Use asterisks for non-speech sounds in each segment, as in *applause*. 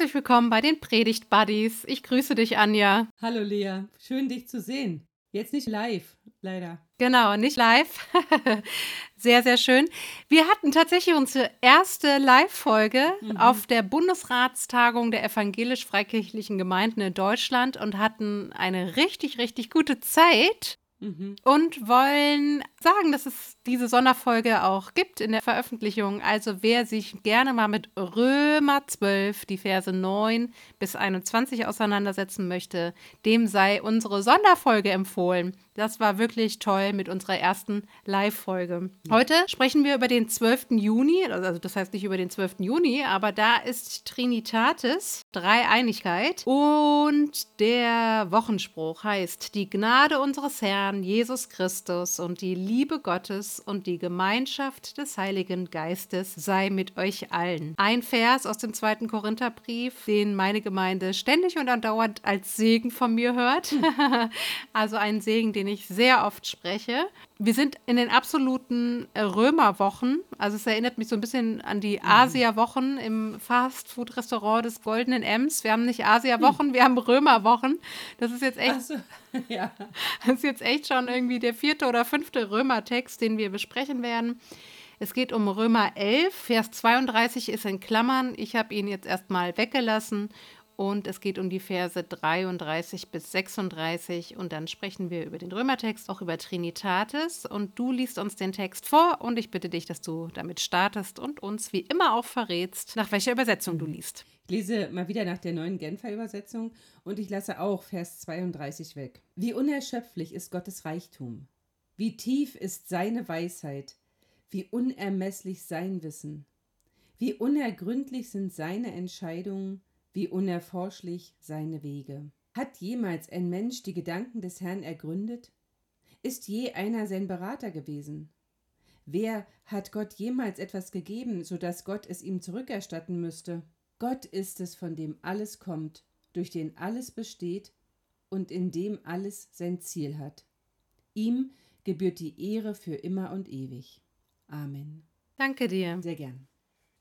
Herzlich willkommen bei den Predigt Buddies. Ich grüße dich, Anja. Hallo Lea, schön dich zu sehen. Jetzt nicht live, leider. Genau, nicht live. *laughs* sehr, sehr schön. Wir hatten tatsächlich unsere erste Live-Folge mhm. auf der Bundesratstagung der evangelisch-freikirchlichen Gemeinden in Deutschland und hatten eine richtig, richtig gute Zeit. Mhm. Und wollen sagen, dass es diese Sonderfolge auch gibt in der Veröffentlichung. Also wer sich gerne mal mit Römer 12, die Verse 9 bis 21 auseinandersetzen möchte, dem sei unsere Sonderfolge empfohlen. Das war wirklich toll mit unserer ersten Live-Folge. Heute sprechen wir über den 12. Juni, also das heißt nicht über den 12. Juni, aber da ist Trinitatis, Dreieinigkeit. Und der Wochenspruch heißt, die Gnade unseres Herrn Jesus Christus und die Liebe Gottes und die Gemeinschaft des Heiligen Geistes sei mit euch allen. Ein Vers aus dem zweiten Korintherbrief, den meine Gemeinde ständig und andauernd als Segen von mir hört. *laughs* also ein Segen, den ich sehr oft spreche. Wir sind in den absoluten äh, Römerwochen. Also es erinnert mich so ein bisschen an die mhm. Asia-Wochen im Fastfood-Restaurant des Goldenen Ems. Wir haben nicht Asia-Wochen, hm. wir haben Römerwochen. Das ist jetzt echt. So. *laughs* Ja. Das ist jetzt echt schon irgendwie der vierte oder fünfte Römertext, den wir besprechen werden. Es geht um Römer 11, Vers 32 ist in Klammern. Ich habe ihn jetzt erstmal weggelassen und es geht um die Verse 33 bis 36 und dann sprechen wir über den Römertext, auch über Trinitatis. Und du liest uns den Text vor. Und ich bitte dich, dass du damit startest und uns wie immer auch verrätst, nach welcher Übersetzung du liest. Ich lese mal wieder nach der neuen Genfer Übersetzung. Und ich lasse auch Vers 32 weg. Wie unerschöpflich ist Gottes Reichtum, wie tief ist seine Weisheit, wie unermesslich sein Wissen, wie unergründlich sind seine Entscheidungen, wie unerforschlich seine Wege. Hat jemals ein Mensch die Gedanken des Herrn ergründet? Ist je einer sein Berater gewesen? Wer hat Gott jemals etwas gegeben, so dass Gott es ihm zurückerstatten müsste? Gott ist es, von dem alles kommt, durch den alles besteht und in dem alles sein Ziel hat. Ihm gebührt die Ehre für immer und ewig. Amen. Danke dir. Sehr gern.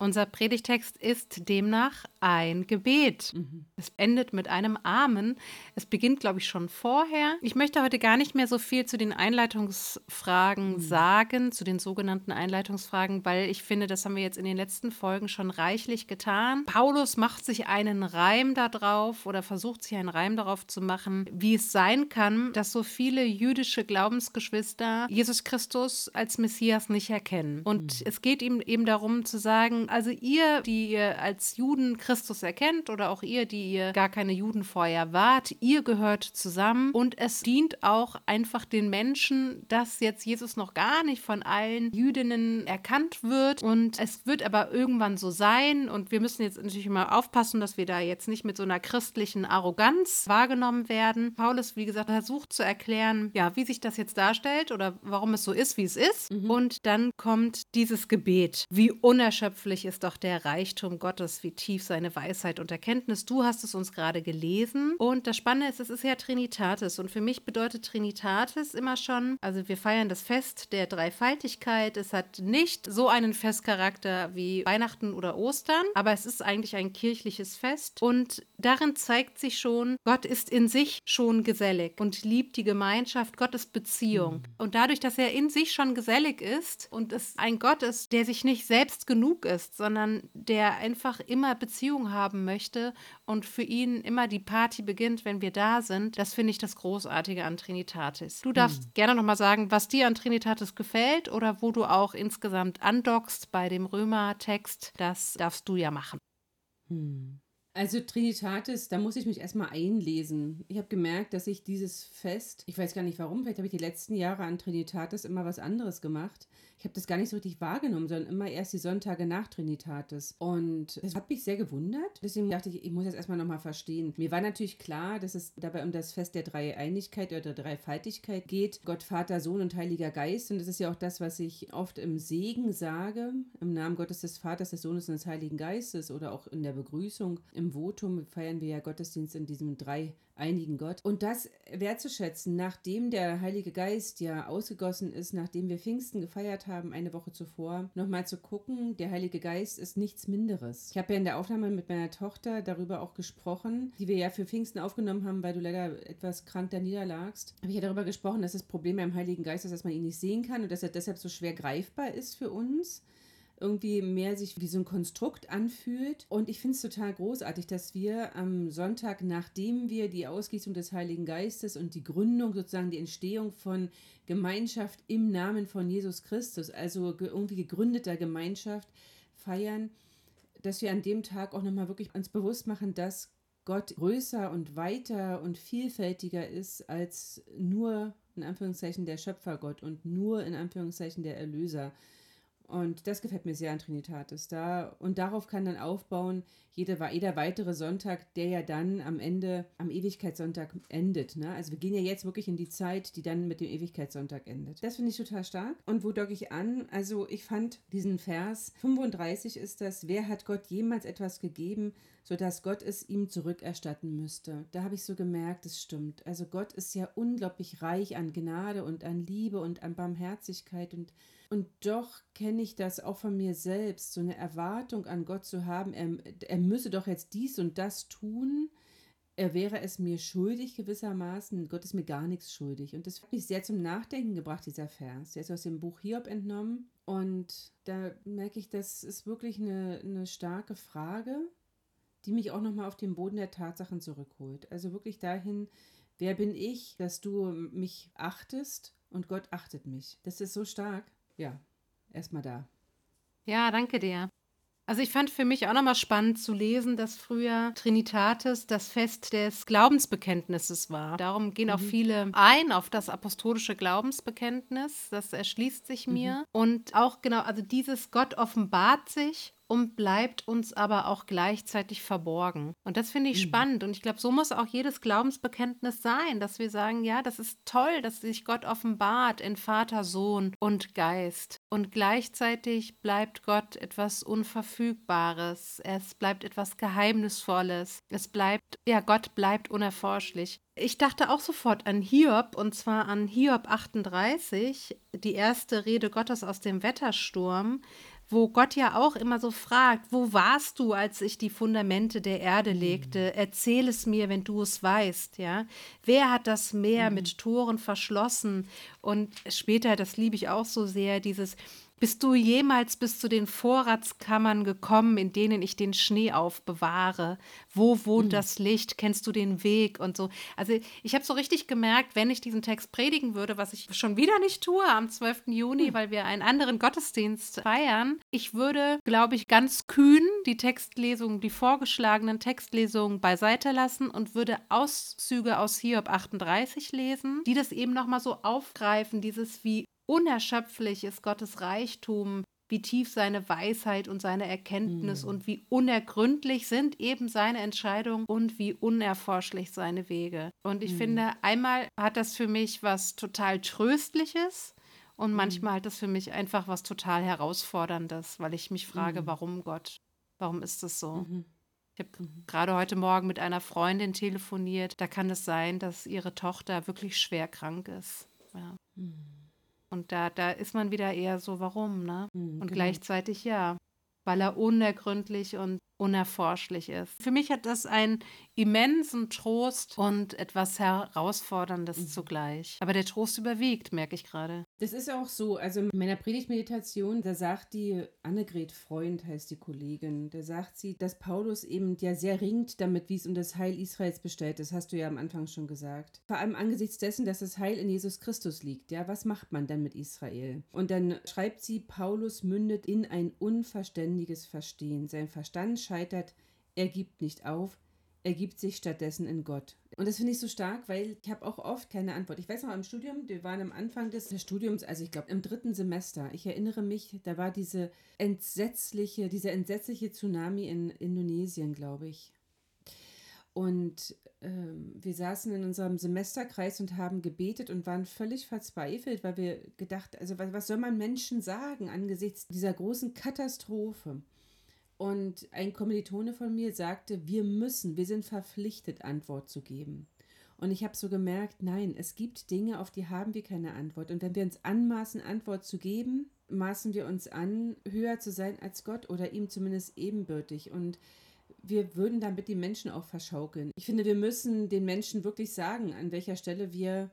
Unser Predigtext ist demnach ein Gebet. Mhm. Es endet mit einem Amen. Es beginnt, glaube ich, schon vorher. Ich möchte heute gar nicht mehr so viel zu den Einleitungsfragen mhm. sagen, zu den sogenannten Einleitungsfragen, weil ich finde, das haben wir jetzt in den letzten Folgen schon reichlich getan. Paulus macht sich einen Reim darauf oder versucht sich einen Reim darauf zu machen, wie es sein kann, dass so viele jüdische Glaubensgeschwister Jesus Christus als Messias nicht erkennen. Und mhm. es geht ihm eben darum zu sagen, also ihr, die ihr als Juden Christus erkennt oder auch ihr, die ihr gar keine Juden vorher wart, ihr gehört zusammen und es dient auch einfach den Menschen, dass jetzt Jesus noch gar nicht von allen Jüdinnen erkannt wird und es wird aber irgendwann so sein und wir müssen jetzt natürlich immer aufpassen, dass wir da jetzt nicht mit so einer christlichen Arroganz wahrgenommen werden. Paulus, wie gesagt, versucht zu erklären, ja, wie sich das jetzt darstellt oder warum es so ist, wie es ist mhm. und dann kommt dieses Gebet, wie unerschöpflich Unglaublich ist doch der Reichtum Gottes, wie tief seine Weisheit und Erkenntnis. Du hast es uns gerade gelesen. Und das Spannende ist, es ist ja Trinitatis. Und für mich bedeutet Trinitatis immer schon, also wir feiern das Fest der Dreifaltigkeit. Es hat nicht so einen Festcharakter wie Weihnachten oder Ostern, aber es ist eigentlich ein kirchliches Fest. Und darin zeigt sich schon, Gott ist in sich schon gesellig und liebt die Gemeinschaft. Gott ist Beziehung. Mhm. Und dadurch, dass er in sich schon gesellig ist und es ein Gott ist, der sich nicht selbst genug ist, sondern der einfach immer Beziehung haben möchte und für ihn immer die Party beginnt, wenn wir da sind. Das finde ich das Großartige an Trinitatis. Du darfst hm. gerne nochmal sagen, was dir an Trinitatis gefällt oder wo du auch insgesamt andockst bei dem Römer-Text. Das darfst du ja machen. Hm. Also Trinitatis, da muss ich mich erstmal einlesen. Ich habe gemerkt, dass ich dieses Fest, ich weiß gar nicht warum, vielleicht habe ich die letzten Jahre an Trinitatis immer was anderes gemacht ich habe das gar nicht so richtig wahrgenommen, sondern immer erst die Sonntage nach Trinitatis. Und das hat mich sehr gewundert. Deswegen dachte ich, ich muss das erstmal nochmal verstehen. Mir war natürlich klar, dass es dabei um das Fest der Dreieinigkeit oder der Dreifaltigkeit geht. Gott, Vater, Sohn und Heiliger Geist. Und das ist ja auch das, was ich oft im Segen sage. Im Namen Gottes des Vaters, des Sohnes und des Heiligen Geistes oder auch in der Begrüßung im Votum feiern wir ja Gottesdienst in diesem drei einigen Gott. Und das wertzuschätzen, nachdem der Heilige Geist ja ausgegossen ist, nachdem wir Pfingsten gefeiert haben, eine Woche zuvor, nochmal zu gucken, der Heilige Geist ist nichts Minderes. Ich habe ja in der Aufnahme mit meiner Tochter darüber auch gesprochen, die wir ja für Pfingsten aufgenommen haben, weil du leider etwas krank da niederlagst. Habe ich ja darüber gesprochen, dass das Problem beim Heiligen Geist ist, dass man ihn nicht sehen kann und dass er deshalb so schwer greifbar ist für uns irgendwie mehr sich wie so ein Konstrukt anfühlt. Und ich finde es total großartig, dass wir am Sonntag, nachdem wir die Ausgießung des Heiligen Geistes und die Gründung, sozusagen die Entstehung von Gemeinschaft im Namen von Jesus Christus, also irgendwie gegründeter Gemeinschaft feiern, dass wir an dem Tag auch nochmal wirklich uns bewusst machen, dass Gott größer und weiter und vielfältiger ist als nur in Anführungszeichen der Schöpfergott und nur in Anführungszeichen der Erlöser. Und das gefällt mir sehr an Trinitatis. Da, und darauf kann dann aufbauen jeder, jeder weitere Sonntag, der ja dann am Ende, am Ewigkeitssonntag endet. Ne? Also wir gehen ja jetzt wirklich in die Zeit, die dann mit dem Ewigkeitssonntag endet. Das finde ich total stark. Und wo docke ich an? Also ich fand diesen Vers 35 ist das, wer hat Gott jemals etwas gegeben, sodass Gott es ihm zurückerstatten müsste. Da habe ich so gemerkt, es stimmt. Also Gott ist ja unglaublich reich an Gnade und an Liebe und an Barmherzigkeit und und doch kenne ich das auch von mir selbst, so eine Erwartung an Gott zu haben, er, er müsse doch jetzt dies und das tun. Er wäre es mir schuldig gewissermaßen. Gott ist mir gar nichts schuldig. Und das hat mich sehr zum Nachdenken gebracht, dieser Vers. Der ist aus dem Buch Hiob entnommen. Und da merke ich, das ist wirklich eine, eine starke Frage, die mich auch nochmal auf den Boden der Tatsachen zurückholt. Also wirklich dahin, wer bin ich, dass du mich achtest und Gott achtet mich. Das ist so stark ja, erstmal da. Ja, danke dir. Also ich fand für mich auch nochmal spannend zu lesen, dass früher Trinitatis das Fest des Glaubensbekenntnisses war. Darum gehen auch mhm. viele ein auf das apostolische Glaubensbekenntnis. Das erschließt sich mir. Mhm. Und auch genau, also dieses Gott offenbart sich und bleibt uns aber auch gleichzeitig verborgen. Und das finde ich mhm. spannend. Und ich glaube, so muss auch jedes Glaubensbekenntnis sein, dass wir sagen, ja, das ist toll, dass sich Gott offenbart in Vater, Sohn und Geist. Und gleichzeitig bleibt Gott etwas Unverfügbares. Es bleibt etwas Geheimnisvolles. Es bleibt, ja, Gott bleibt unerforschlich. Ich dachte auch sofort an Hiob und zwar an Hiob 38, die erste Rede Gottes aus dem Wettersturm, wo Gott ja auch immer so fragt, wo warst du, als ich die Fundamente der Erde mhm. legte? Erzähl es mir, wenn du es weißt, ja? Wer hat das Meer mhm. mit Toren verschlossen? Und später, das liebe ich auch so sehr, dieses bist du jemals bis zu den Vorratskammern gekommen, in denen ich den Schnee aufbewahre? Wo wohnt mhm. das Licht? Kennst du den Weg und so? Also ich habe so richtig gemerkt, wenn ich diesen Text predigen würde, was ich schon wieder nicht tue am 12. Juni, mhm. weil wir einen anderen Gottesdienst feiern, ich würde, glaube ich, ganz kühn die Textlesung, die vorgeschlagenen Textlesungen beiseite lassen und würde Auszüge aus Hiob 38 lesen, die das eben nochmal so aufgreifen, dieses wie unerschöpflich ist Gottes Reichtum, wie tief seine Weisheit und seine Erkenntnis mhm. und wie unergründlich sind eben seine Entscheidungen und wie unerforschlich seine Wege. Und ich mhm. finde, einmal hat das für mich was total Tröstliches und mhm. manchmal hat das für mich einfach was total Herausforderndes, weil ich mich frage, mhm. warum Gott? Warum ist das so? Mhm. Ich habe mhm. gerade heute Morgen mit einer Freundin telefoniert. Da kann es sein, dass ihre Tochter wirklich schwer krank ist. Ja. Und da, da ist man wieder eher so, warum, ne? Mhm, und genau. gleichzeitig ja, weil er unergründlich und unerforschlich ist. Für mich hat das einen immensen Trost und etwas Herausforderndes mhm. zugleich. Aber der Trost überwiegt, merke ich gerade. Das ist auch so. Also in meiner Predigtmeditation, da sagt die Annegret Freund, heißt die Kollegin, da sagt sie, dass Paulus eben ja sehr ringt damit, wie es um das Heil Israels bestellt ist. Hast du ja am Anfang schon gesagt. Vor allem angesichts dessen, dass das Heil in Jesus Christus liegt. Ja, was macht man dann mit Israel? Und dann schreibt sie, Paulus mündet in ein unverständiges Verstehen. Sein Verstand scheitert, er gibt nicht auf, er gibt sich stattdessen in Gott. Und das finde ich so stark, weil ich habe auch oft keine Antwort. Ich weiß noch im Studium, wir waren am Anfang des Studiums, also ich glaube im dritten Semester. Ich erinnere mich, da war diese entsetzliche, dieser entsetzliche Tsunami in Indonesien, glaube ich. Und ähm, wir saßen in unserem Semesterkreis und haben gebetet und waren völlig verzweifelt, weil wir gedacht, also was, was soll man Menschen sagen angesichts dieser großen Katastrophe? Und ein Kommilitone von mir sagte, wir müssen, wir sind verpflichtet, Antwort zu geben. Und ich habe so gemerkt, nein, es gibt Dinge, auf die haben wir keine Antwort. Und wenn wir uns anmaßen, Antwort zu geben, maßen wir uns an, höher zu sein als Gott oder ihm zumindest ebenbürtig. Und wir würden damit die Menschen auch verschaukeln. Ich finde, wir müssen den Menschen wirklich sagen, an welcher Stelle wir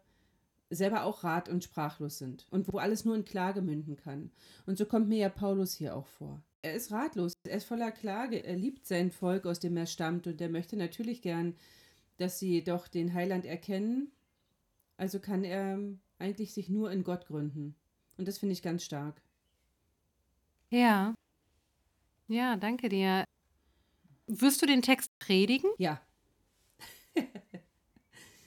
selber auch rat und sprachlos sind und wo alles nur in Klage münden kann. Und so kommt mir ja Paulus hier auch vor. Er ist ratlos, er ist voller Klage, er liebt sein Volk, aus dem er stammt und er möchte natürlich gern, dass sie doch den Heiland erkennen. Also kann er eigentlich sich nur in Gott gründen. Und das finde ich ganz stark. Ja. Ja, danke dir. Wirst du den Text predigen? Ja.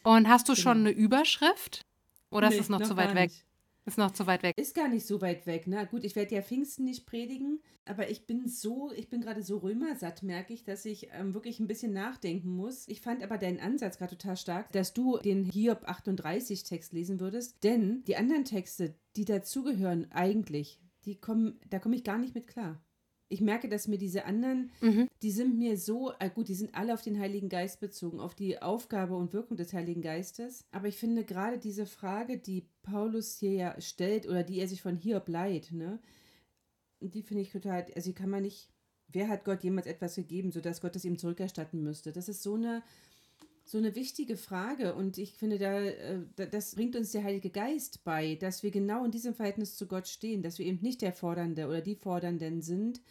Und hast du *laughs* genau. schon eine Überschrift? Oder nee, ist es noch, noch zu weit weg? Nicht. Ist noch zu weit weg. Ist gar nicht so weit weg. Na gut, ich werde ja Pfingsten nicht predigen, aber ich bin so, ich bin gerade so römersatt, merke ich, dass ich ähm, wirklich ein bisschen nachdenken muss. Ich fand aber deinen Ansatz gerade total stark, dass du den Hiob 38 Text lesen würdest, denn die anderen Texte, die dazugehören eigentlich, die kommen, da komme ich gar nicht mit klar ich merke, dass mir diese anderen, mhm. die sind mir so, äh gut, die sind alle auf den Heiligen Geist bezogen, auf die Aufgabe und Wirkung des Heiligen Geistes. Aber ich finde gerade diese Frage, die Paulus hier ja stellt oder die er sich von Hiob leiht, ne, die finde ich total, also die kann man nicht, wer hat Gott jemals etwas gegeben, sodass Gott es ihm zurückerstatten müsste? Das ist so eine, so eine wichtige Frage und ich finde, da, äh, das bringt uns der Heilige Geist bei, dass wir genau in diesem Verhältnis zu Gott stehen, dass wir eben nicht der Fordernde oder die Fordernden sind,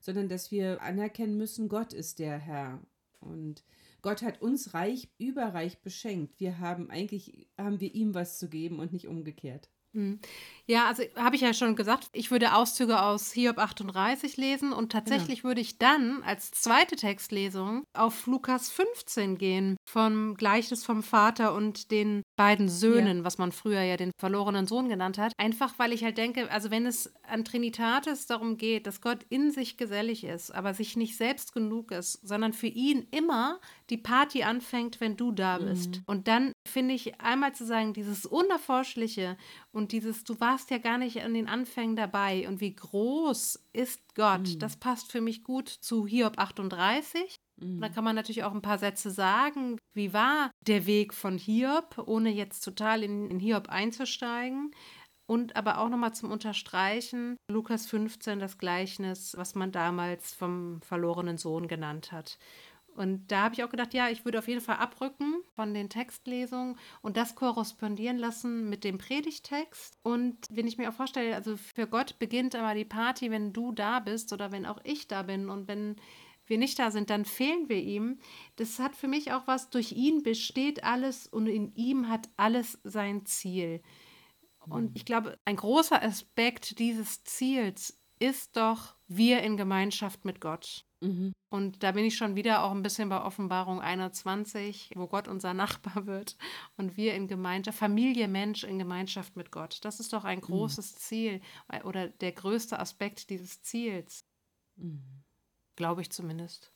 sondern dass wir anerkennen müssen, Gott ist der Herr und Gott hat uns reich, überreich beschenkt. Wir haben eigentlich, haben wir ihm was zu geben und nicht umgekehrt. Hm. Ja, also habe ich ja schon gesagt, ich würde Auszüge aus Hiob 38 lesen und tatsächlich ja. würde ich dann als zweite Textlesung auf Lukas 15 gehen, vom Gleichnis vom Vater und den beiden Söhnen, ja. was man früher ja den verlorenen Sohn genannt hat. Einfach weil ich halt denke, also wenn es an Trinitatis darum geht, dass Gott in sich gesellig ist, aber sich nicht selbst genug ist, sondern für ihn immer die Party anfängt, wenn du da bist. Mhm. Und dann finde ich einmal zu sagen, dieses Unerforschliche und dieses, du warst ja gar nicht an den Anfängen dabei und wie groß ist Gott, mhm. das passt für mich gut zu Hiob 38. Mhm. Da kann man natürlich auch ein paar Sätze sagen. Wie war der Weg von Hiob, ohne jetzt total in, in Hiob einzusteigen? Und aber auch nochmal zum Unterstreichen, Lukas 15, das Gleichnis, was man damals vom verlorenen Sohn genannt hat. Und da habe ich auch gedacht, ja, ich würde auf jeden Fall abrücken von den Textlesungen und das korrespondieren lassen mit dem Predigtext. Und wenn ich mir auch vorstelle, also für Gott beginnt aber die Party, wenn du da bist oder wenn auch ich da bin und wenn wir nicht da sind, dann fehlen wir ihm. Das hat für mich auch was, durch ihn besteht alles und in ihm hat alles sein Ziel. Und ich glaube, ein großer Aspekt dieses Ziels ist doch wir in Gemeinschaft mit Gott. Mhm. Und da bin ich schon wieder auch ein bisschen bei Offenbarung 21, wo Gott unser Nachbar wird und wir in Gemeinschaft, Familie, Mensch in Gemeinschaft mit Gott. Das ist doch ein mhm. großes mhm. Ziel äh, oder der größte Aspekt dieses Ziels. Mhm. Glaube ich zumindest.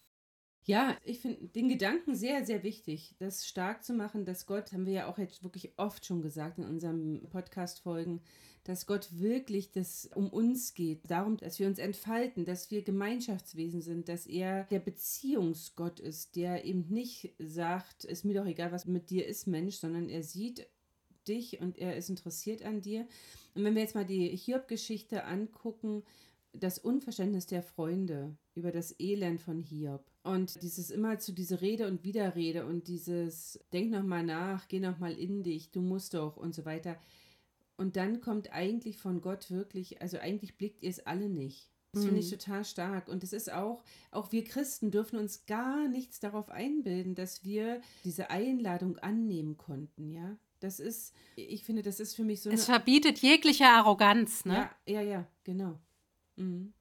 Ja, ich finde den Gedanken sehr, sehr wichtig, das stark zu machen, dass Gott, haben wir ja auch jetzt wirklich oft schon gesagt in unseren Podcast-Folgen, dass Gott wirklich das um uns geht, darum, dass wir uns entfalten, dass wir Gemeinschaftswesen sind, dass er der Beziehungsgott ist, der eben nicht sagt, ist mir doch egal, was mit dir ist, Mensch, sondern er sieht dich und er ist interessiert an dir. Und wenn wir jetzt mal die Hiob-Geschichte angucken, das Unverständnis der Freunde über das Elend von Hiob und dieses immer zu diese Rede und Widerrede und dieses denk noch mal nach, geh noch mal in dich, du musst doch und so weiter. Und dann kommt eigentlich von Gott wirklich, also eigentlich blickt ihr es alle nicht. Das finde ich mhm. total stark. Und es ist auch, auch wir Christen dürfen uns gar nichts darauf einbilden, dass wir diese Einladung annehmen konnten, ja. Das ist, ich finde, das ist für mich so. Es verbietet jegliche Arroganz, ne? Ja, ja, ja, genau. Mhm.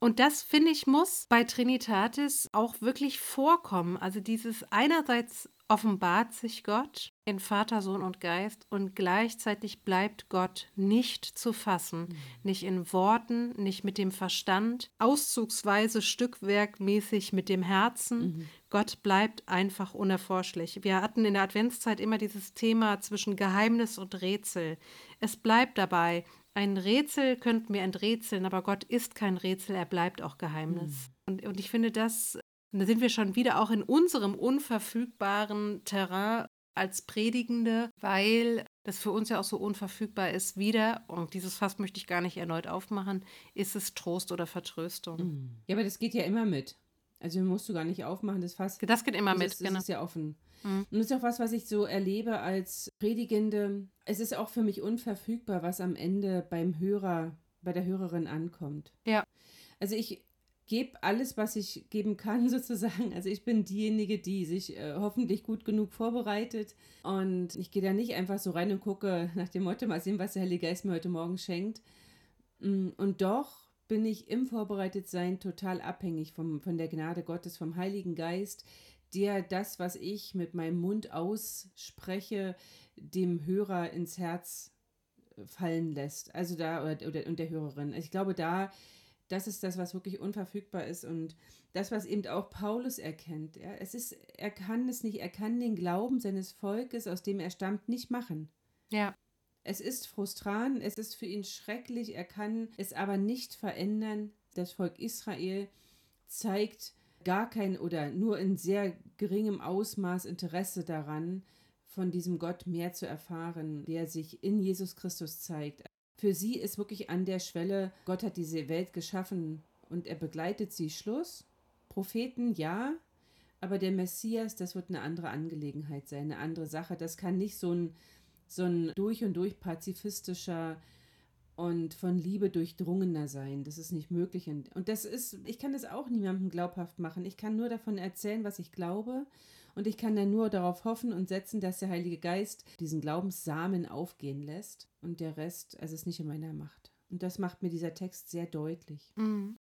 Und das, finde ich, muss bei Trinitatis auch wirklich vorkommen. Also dieses einerseits offenbart sich Gott in Vater, Sohn und Geist und gleichzeitig bleibt Gott nicht zu fassen, mhm. nicht in Worten, nicht mit dem Verstand, auszugsweise stückwerkmäßig mit dem Herzen. Mhm. Gott bleibt einfach unerforschlich. Wir hatten in der Adventszeit immer dieses Thema zwischen Geheimnis und Rätsel. Es bleibt dabei, ein Rätsel könnten wir enträtseln, aber Gott ist kein Rätsel, er bleibt auch Geheimnis. Mhm. Und, und ich finde, das, da sind wir schon wieder auch in unserem unverfügbaren Terrain als Predigende, weil das für uns ja auch so unverfügbar ist, wieder, und dieses Fass möchte ich gar nicht erneut aufmachen, ist es Trost oder Vertröstung. Mhm. Ja, aber das geht ja immer mit. Also musst du gar nicht aufmachen, das Fass. Das geht immer das mit, ist, genau. Das ist ja offen. Mhm. Und das ist auch was, was ich so erlebe als Predigende. Es ist auch für mich unverfügbar, was am Ende beim Hörer, bei der Hörerin ankommt. Ja. Also ich gebe alles, was ich geben kann, *laughs* sozusagen. Also ich bin diejenige, die sich äh, hoffentlich gut genug vorbereitet. Und ich gehe da nicht einfach so rein und gucke *laughs* nach dem Motto, mal sehen, was der Heilige Geist mir heute Morgen schenkt. Mm, und doch bin ich im Vorbereitetsein total abhängig vom, von der Gnade Gottes, vom Heiligen Geist, der das, was ich mit meinem Mund ausspreche, dem Hörer ins Herz äh, fallen lässt. Also da, oder, oder und der Hörerin. Ich glaube, da das ist das, was wirklich unverfügbar ist und das, was eben auch Paulus erkennt. Ja, es ist, er kann es nicht, er kann den Glauben seines Volkes, aus dem er stammt, nicht machen. Ja. Es ist frustrant, es ist für ihn schrecklich, er kann es aber nicht verändern. Das Volk Israel zeigt gar kein oder nur in sehr geringem Ausmaß Interesse daran, von diesem Gott mehr zu erfahren, der sich in Jesus Christus zeigt für sie ist wirklich an der Schwelle, Gott hat diese Welt geschaffen und er begleitet sie. Schluss. Propheten, ja, aber der Messias, das wird eine andere Angelegenheit sein, eine andere Sache. Das kann nicht so ein, so ein durch und durch pazifistischer und von Liebe durchdrungener sein. Das ist nicht möglich. Und, das ist, ich kann das auch niemandem glaubhaft machen. Ich kann nur davon erzählen, was ich glaube. Und ich kann dann nur darauf hoffen und setzen, dass der Heilige Geist diesen Glaubenssamen aufgehen lässt. Und der Rest, also ist nicht in meiner Macht. Und das macht mir dieser Text sehr deutlich. Mhm.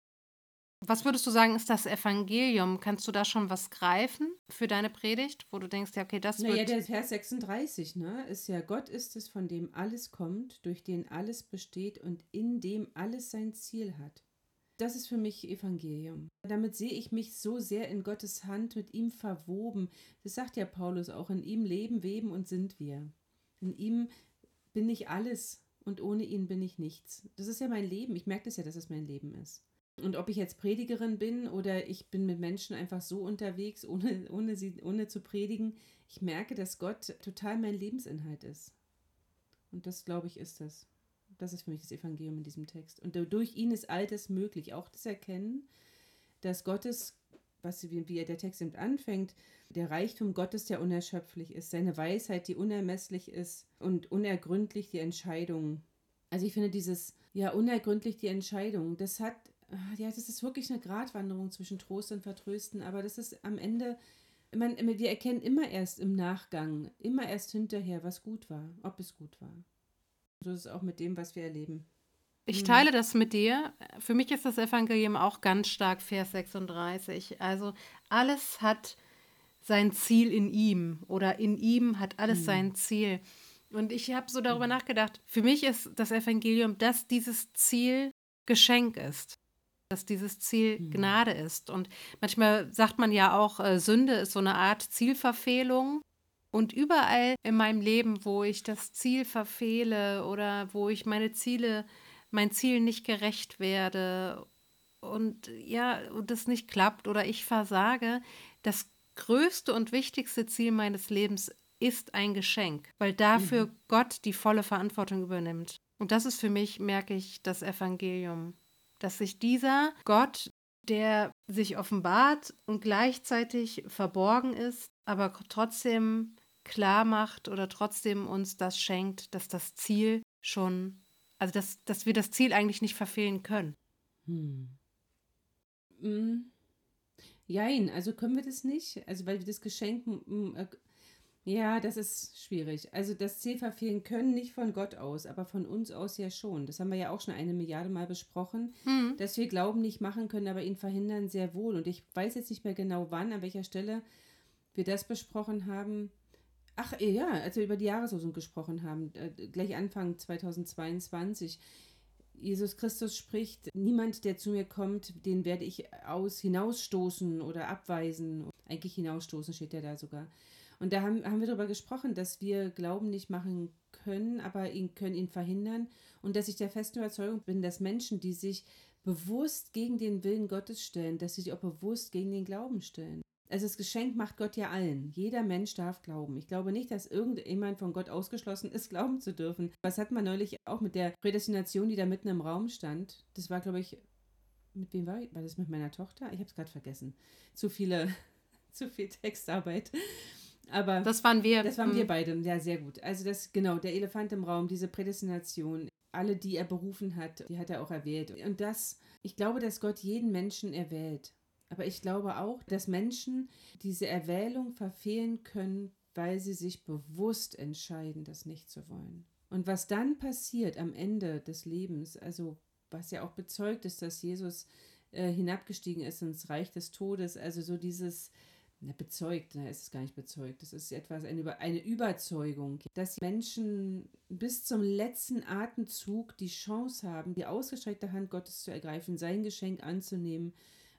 Was würdest du sagen, ist das Evangelium? Kannst du da schon was greifen für deine Predigt, wo du denkst, ja, okay, das naja, wird... der Vers 36, ne, ist ja, Gott ist es, von dem alles kommt, durch den alles besteht und in dem alles sein Ziel hat. Das ist für mich Evangelium. Damit sehe ich mich so sehr in Gottes Hand mit ihm verwoben. Das sagt ja Paulus auch, in ihm leben, weben und sind wir. In ihm bin ich alles und ohne ihn bin ich nichts. Das ist ja mein Leben. Ich merke das ja, dass es mein Leben ist. Und ob ich jetzt Predigerin bin oder ich bin mit Menschen einfach so unterwegs, ohne, ohne, sie, ohne zu predigen, ich merke, dass Gott total mein Lebensinhalt ist. Und das, glaube ich, ist das. Das ist für mich das Evangelium in diesem Text. Und durch ihn ist all das möglich. Auch das Erkennen, dass Gottes, was wie, der Text eben anfängt, der Reichtum Gottes, der unerschöpflich ist, seine Weisheit, die unermesslich ist und unergründlich die Entscheidung. Also ich finde dieses, ja, unergründlich die Entscheidung, das hat, ja, das ist wirklich eine Gratwanderung zwischen Trost und Vertrösten, aber das ist am Ende, man, wir erkennen immer erst im Nachgang, immer erst hinterher, was gut war, ob es gut war. So ist es auch mit dem, was wir erleben. Ich teile das mit dir. Für mich ist das Evangelium auch ganz stark Vers 36. Also alles hat sein Ziel in ihm oder in ihm hat alles mhm. sein Ziel. Und ich habe so darüber mhm. nachgedacht, für mich ist das Evangelium, dass dieses Ziel Geschenk ist, dass dieses Ziel mhm. Gnade ist. Und manchmal sagt man ja auch, äh, Sünde ist so eine Art Zielverfehlung. Und überall in meinem Leben, wo ich das Ziel verfehle oder wo ich meine Ziele, mein Ziel nicht gerecht werde und ja, und das nicht klappt oder ich versage, das größte und wichtigste Ziel meines Lebens ist ein Geschenk, weil dafür mhm. Gott die volle Verantwortung übernimmt. Und das ist für mich, merke ich, das Evangelium, dass sich dieser Gott, der sich offenbart und gleichzeitig verborgen ist, aber trotzdem klar macht oder trotzdem uns das schenkt, dass das Ziel schon, also dass, dass wir das Ziel eigentlich nicht verfehlen können. Hm. Hm. Jein, also können wir das nicht, also weil wir das Geschenk, äh, ja, das ist schwierig. Also das Ziel verfehlen können nicht von Gott aus, aber von uns aus ja schon. Das haben wir ja auch schon eine Milliarde Mal besprochen, hm. dass wir Glauben nicht machen können, aber ihn verhindern sehr wohl. Und ich weiß jetzt nicht mehr genau wann, an welcher Stelle wir das besprochen haben. Ach ja, als wir über die Jahreslosung gesprochen haben, äh, gleich Anfang 2022. Jesus Christus spricht, niemand, der zu mir kommt, den werde ich aus hinausstoßen oder abweisen. Eigentlich hinausstoßen steht ja da sogar. Und da haben, haben wir darüber gesprochen, dass wir Glauben nicht machen können, aber ihn können ihn verhindern. Und dass ich der festen Überzeugung bin, dass Menschen, die sich bewusst gegen den Willen Gottes stellen, dass sie sich auch bewusst gegen den Glauben stellen. Also das Geschenk macht Gott ja allen. Jeder Mensch darf glauben. Ich glaube nicht, dass irgendjemand von Gott ausgeschlossen ist, *laughs* glauben zu dürfen. Was hat man neulich auch mit der Prädestination, die da mitten im Raum stand? Das war, glaube ich, mit wem war ich? War das mit meiner Tochter? Ich habe es gerade vergessen. Zu viele, *laughs* zu viel Textarbeit. Aber das waren wir. Das waren wir mhm. beide. Ja, sehr gut. Also das, genau, der Elefant im Raum, diese Prädestination, alle, die er berufen hat, die hat er auch erwählt. Und das, ich glaube, dass Gott jeden Menschen erwählt. Aber ich glaube auch, dass Menschen diese Erwählung verfehlen können, weil sie sich bewusst entscheiden, das nicht zu wollen. Und was dann passiert am Ende des Lebens, also was ja auch bezeugt ist, dass Jesus äh, hinabgestiegen ist ins Reich des Todes, also so dieses, na, bezeugt, na, ist es gar nicht bezeugt, das ist etwas, eine, eine Überzeugung, dass Menschen bis zum letzten Atemzug die Chance haben, die ausgestreckte Hand Gottes zu ergreifen, sein Geschenk anzunehmen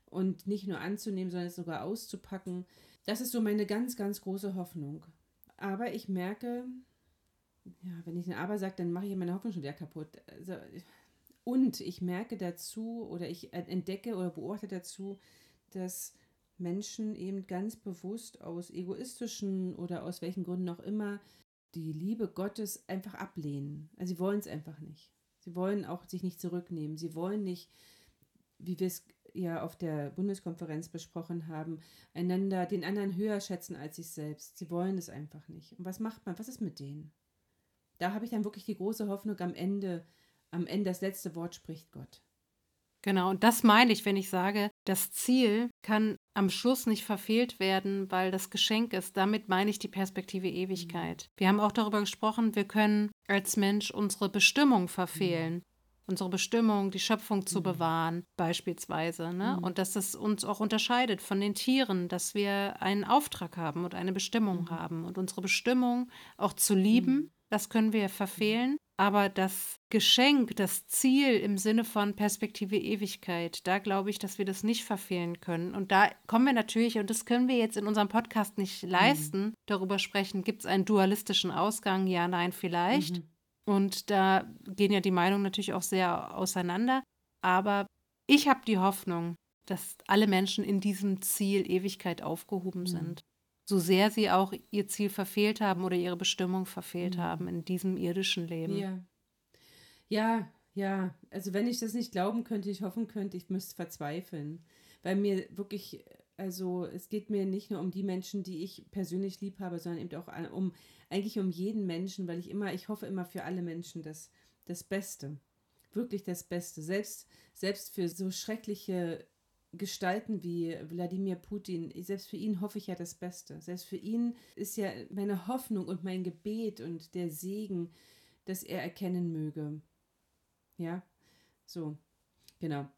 und nicht nur anzunehmen, sondern es sogar auszupacken. Das ist so meine ganz, ganz große Hoffnung. Aber ich merke, ja, wenn ich ein Aber sage, dann mache ich meine Hoffnung schon wieder kaputt. Also, und ich merke dazu oder ich entdecke oder beobachte dazu, dass Menschen eben ganz bewusst aus egoistischen oder aus welchen Gründen auch immer die Liebe Gottes einfach ablehnen. Also sie wollen es einfach nicht. Sie wollen auch sich nicht zurücknehmen. Sie wollen nicht, wie wir es ja auf der Bundeskonferenz besprochen haben, einander, den anderen höher schätzen als sich selbst. Sie wollen es einfach nicht. Und was macht man? Was ist mit denen? Da habe ich dann wirklich die große Hoffnung, am Ende, am Ende das letzte Wort spricht Gott. Genau, und das meine ich, wenn ich sage, das Ziel kann am Schluss nicht verfehlt werden, weil das Geschenk ist. Damit meine ich die Perspektive Ewigkeit. Wir haben auch darüber gesprochen, wir können als Mensch unsere Bestimmung verfehlen unsere Bestimmung, die Schöpfung zu mhm. bewahren, beispielsweise. Ne? Mhm. Und dass es uns auch unterscheidet von den Tieren, dass wir einen Auftrag haben und eine Bestimmung mhm. haben. Und unsere Bestimmung auch zu lieben, mhm. das können wir verfehlen. Aber das Geschenk, das Ziel im Sinne von Perspektive Ewigkeit, da glaube ich, dass wir das nicht verfehlen können. Und da kommen wir natürlich, und das können wir jetzt in unserem Podcast nicht mhm. leisten, darüber sprechen, gibt es einen dualistischen Ausgang? Ja, nein, vielleicht. Mhm. Und da gehen ja die Meinungen natürlich auch sehr auseinander. Aber ich habe die Hoffnung, dass alle Menschen in diesem Ziel Ewigkeit aufgehoben mhm. sind. So sehr sie auch ihr Ziel verfehlt haben oder ihre Bestimmung verfehlt mhm. haben in diesem irdischen Leben. Ja. Ja, ja. Also wenn ich das nicht glauben könnte, ich hoffen könnte, ich müsste verzweifeln. Weil mir wirklich, also es geht mir nicht nur um die Menschen, die ich persönlich lieb habe, sondern eben auch um eigentlich um jeden Menschen, weil ich immer, ich hoffe immer für alle Menschen das, das Beste. Wirklich das Beste. Selbst, selbst für so schreckliche Gestalten wie Wladimir Putin, selbst für ihn hoffe ich ja das Beste. Selbst für ihn ist ja meine Hoffnung und mein Gebet und der Segen, dass er erkennen möge. Ja, so, genau.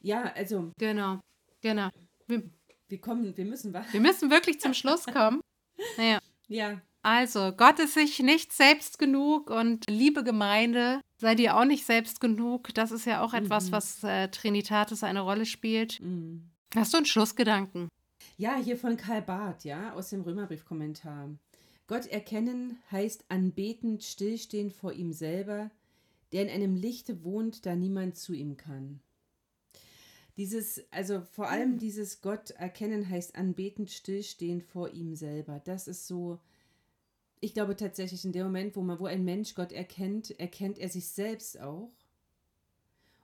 Ja, also. Genau, genau. Wir, wir kommen, wir müssen was. Wir müssen wirklich zum Schluss kommen. *laughs* Naja. Ja, also, Gott ist sich nicht selbst genug und liebe Gemeinde, sei dir auch nicht selbst genug. Das ist ja auch mhm. etwas, was äh, Trinitatis eine Rolle spielt. Mhm. Hast du einen Schlussgedanken? Ja, hier von Karl Barth, ja, aus dem Römerbriefkommentar. Gott erkennen heißt anbetend stillstehen vor ihm selber, der in einem Lichte wohnt, da niemand zu ihm kann. Dieses, also vor allem mhm. dieses Gott erkennen heißt anbetend stillstehen vor ihm selber. Das ist so, ich glaube tatsächlich, in dem Moment, wo, man, wo ein Mensch Gott erkennt, erkennt er sich selbst auch.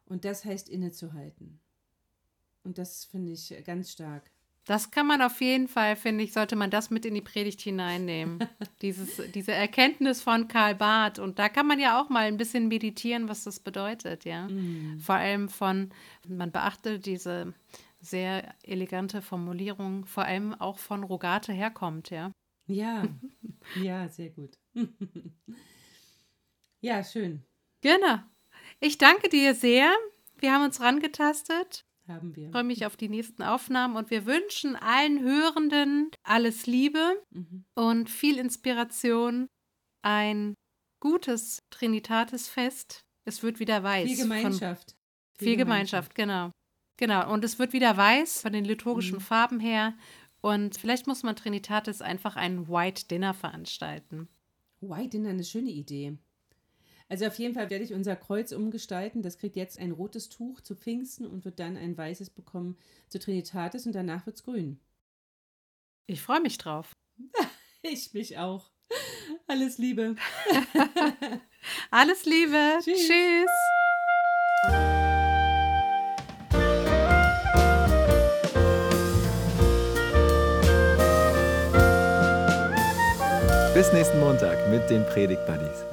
Und das heißt innezuhalten. Und das finde ich ganz stark. Das kann man auf jeden Fall, finde ich, sollte man das mit in die Predigt hineinnehmen. *laughs* Dieses, diese Erkenntnis von Karl Barth. Und da kann man ja auch mal ein bisschen meditieren, was das bedeutet, ja. Mm. Vor allem von, man beachtet diese sehr elegante Formulierung, vor allem auch von Rogate herkommt, ja. Ja, *laughs* ja, sehr gut. *laughs* ja, schön. Genau. Ich danke dir sehr. Wir haben uns rangetastet. Haben wir. Ich freue mich auf die nächsten Aufnahmen und wir wünschen allen Hörenden alles Liebe mhm. und viel Inspiration. Ein gutes Trinitatisfest. Es wird wieder weiß. Viel Gemeinschaft. Viel, viel Gemeinschaft, Gemeinschaft, genau. Genau. Und es wird wieder weiß von den liturgischen mhm. Farben her. Und vielleicht muss man Trinitatis einfach ein White Dinner veranstalten. White Dinner, eine schöne Idee. Also auf jeden Fall werde ich unser Kreuz umgestalten. Das kriegt jetzt ein rotes Tuch zu Pfingsten und wird dann ein weißes bekommen zu Trinitatis und danach wird es grün. Ich freue mich drauf. *laughs* ich mich auch. Alles Liebe. *laughs* Alles Liebe. Tschüss. Tschüss. Bis nächsten Montag mit den Predigt Buddies.